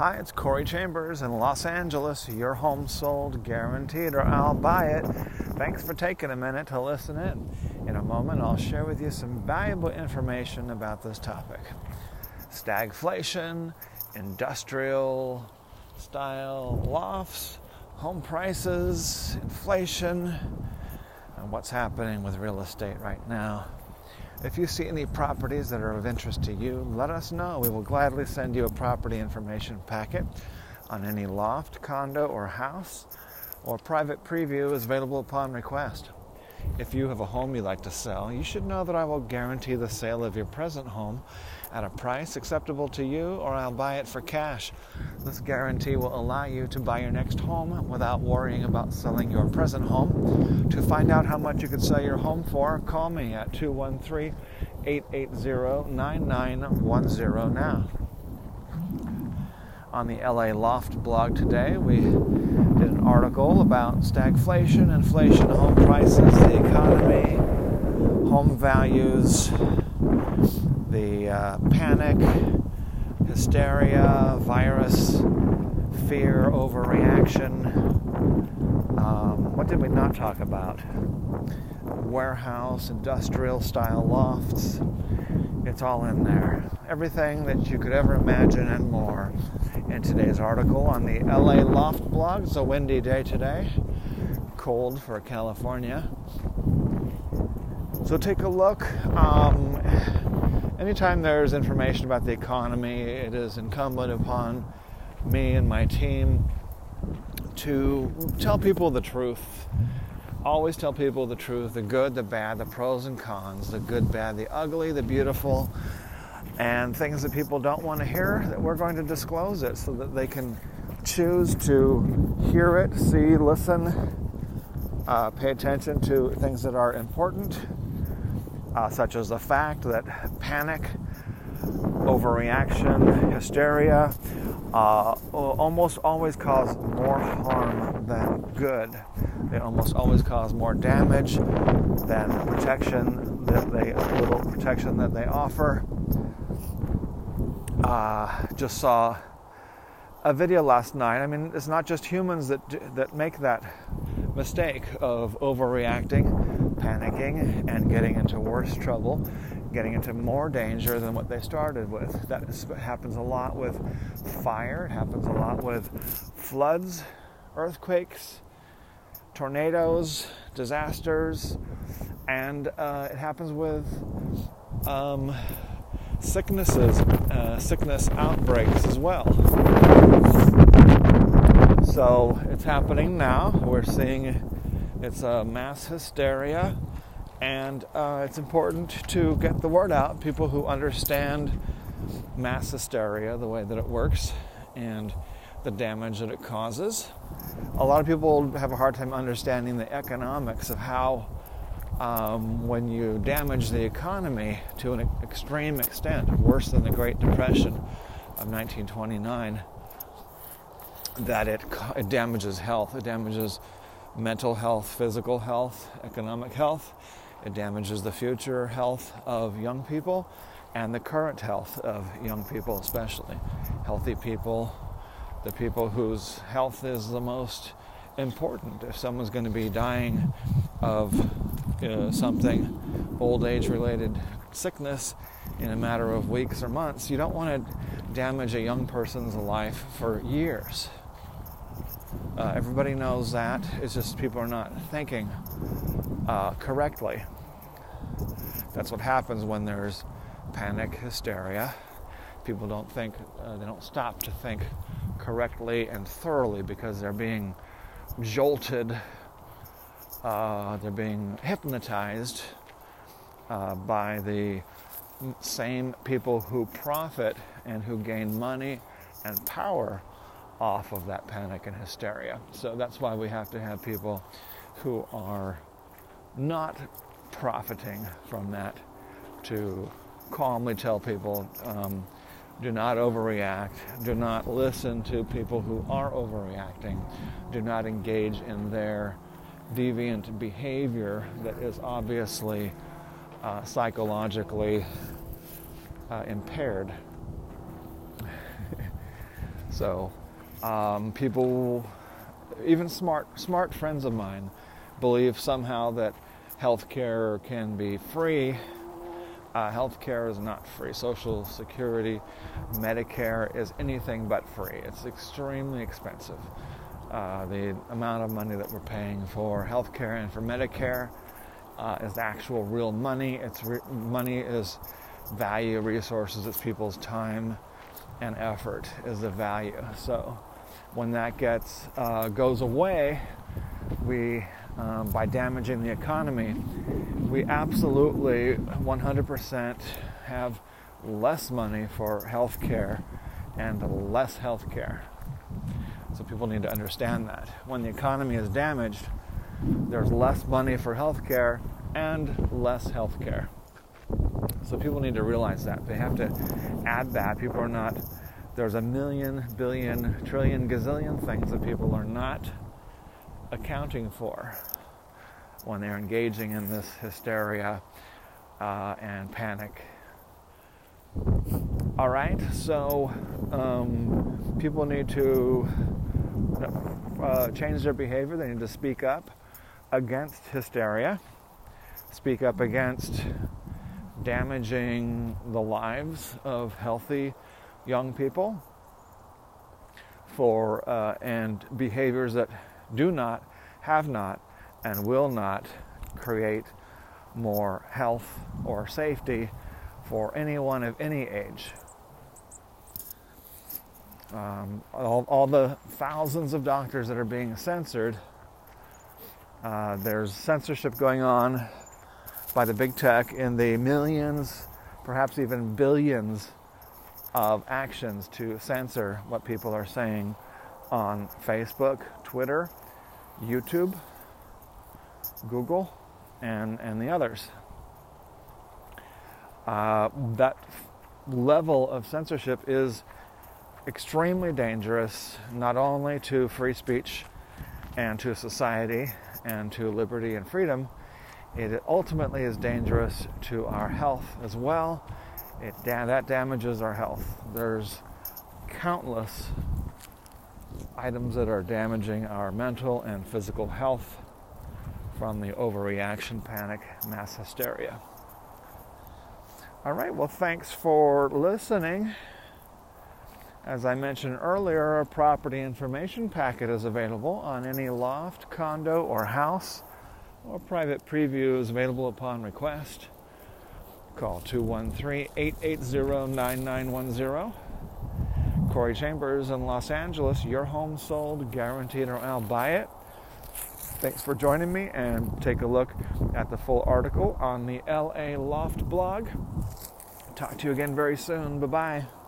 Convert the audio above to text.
Hi, it's Corey Chambers in Los Angeles. Your home sold guaranteed, or I'll buy it. Thanks for taking a minute to listen in. In a moment, I'll share with you some valuable information about this topic stagflation, industrial style lofts, home prices, inflation, and what's happening with real estate right now. If you see any properties that are of interest to you, let us know. We will gladly send you a property information packet on any loft, condo, or house, or private preview is available upon request. If you have a home you'd like to sell, you should know that I will guarantee the sale of your present home at a price acceptable to you, or I'll buy it for cash. This guarantee will allow you to buy your next home without worrying about selling your present home. To find out how much you could sell your home for, call me at 213 880 9910 now. On the LA Loft blog today, we did an article about stagflation, inflation, home prices, the economy, home values, the uh, panic, hysteria, virus, fear, overreaction. Um, what did we not talk about? Warehouse, industrial style lofts. It's all in there. Everything that you could ever imagine and more in today's article on the LA Loft blog. It's a windy day today, cold for California. So take a look. Um, anytime there's information about the economy, it is incumbent upon me and my team to tell people the truth. Always tell people the truth the good, the bad, the pros and cons, the good, bad, the ugly, the beautiful, and things that people don't want to hear, that we're going to disclose it so that they can choose to hear it, see, listen, uh, pay attention to things that are important uh, such as the fact that panic, overreaction, hysteria uh, almost always cause more harm than good. They almost always cause more damage than the protection that they little protection that they offer. Uh, just saw a video last night. I mean, it's not just humans that that make that mistake of overreacting, panicking, and getting into worse trouble, getting into more danger than what they started with. That happens a lot with fire, it happens a lot with floods, earthquakes, tornadoes, disasters, and uh, it happens with um, sicknesses, uh, sickness outbreaks as well. So it's happening now. We're seeing it's a mass hysteria, and uh, it's important to get the word out. People who understand mass hysteria, the way that it works, and the damage that it causes. A lot of people have a hard time understanding the economics of how, um, when you damage the economy to an extreme extent, worse than the Great Depression of 1929 that it, it damages health. It damages mental health, physical health, economic health. It damages the future health of young people and the current health of young people, especially. Healthy people, the people whose health is the most important. If someone's going to be dying of uh, something, old age related sickness, in a matter of weeks or months, you don't want to damage a young person's life for years. Uh, everybody knows that. It's just people are not thinking uh, correctly. That's what happens when there's panic, hysteria. People don't think, uh, they don't stop to think correctly and thoroughly because they're being jolted, uh, they're being hypnotized uh, by the same people who profit and who gain money and power off of that panic and hysteria. So that's why we have to have people who are not profiting from that to calmly tell people um, do not overreact, do not listen to people who are overreacting, do not engage in their deviant behavior that is obviously uh, psychologically uh, impaired. So um, people, even smart smart friends of mine, believe somehow that healthcare can be free. Uh, healthcare is not free. Social Security, Medicare is anything but free. It's extremely expensive. Uh, the amount of money that we're paying for healthcare and for Medicare uh, is actual real money. It's re- money is value, resources. It's people's time and effort is the value. So when that gets uh, goes away, we um, by damaging the economy, we absolutely 100% have less money for health care and less health care. So people need to understand that. When the economy is damaged, there's less money for health care and less health care. So people need to realize that. They have to add that. People are not, there's a million, billion, trillion, gazillion things that people are not accounting for when they're engaging in this hysteria uh, and panic. All right, so um, people need to uh, change their behavior. They need to speak up against hysteria, speak up against damaging the lives of healthy young people for uh, and behaviors that do not, have not, and will not create more health or safety for anyone of any age. Um, all, all, the thousands of doctors that are being censored, uh, there's censorship going on by the big tech in the millions, perhaps even billions of actions to censor what people are saying on Facebook, Twitter, YouTube, Google, and, and the others. Uh, that level of censorship is extremely dangerous, not only to free speech and to society and to liberty and freedom, it ultimately is dangerous to our health as well. It that damages our health. There's countless items that are damaging our mental and physical health from the overreaction, panic, mass hysteria. All right, well, thanks for listening. As I mentioned earlier, a property information packet is available on any loft, condo, or house or private preview is available upon request. Call 213 880 9910. Corey Chambers in Los Angeles, your home sold, guaranteed, or I'll buy it. Thanks for joining me and take a look at the full article on the LA Loft blog. Talk to you again very soon. Bye bye.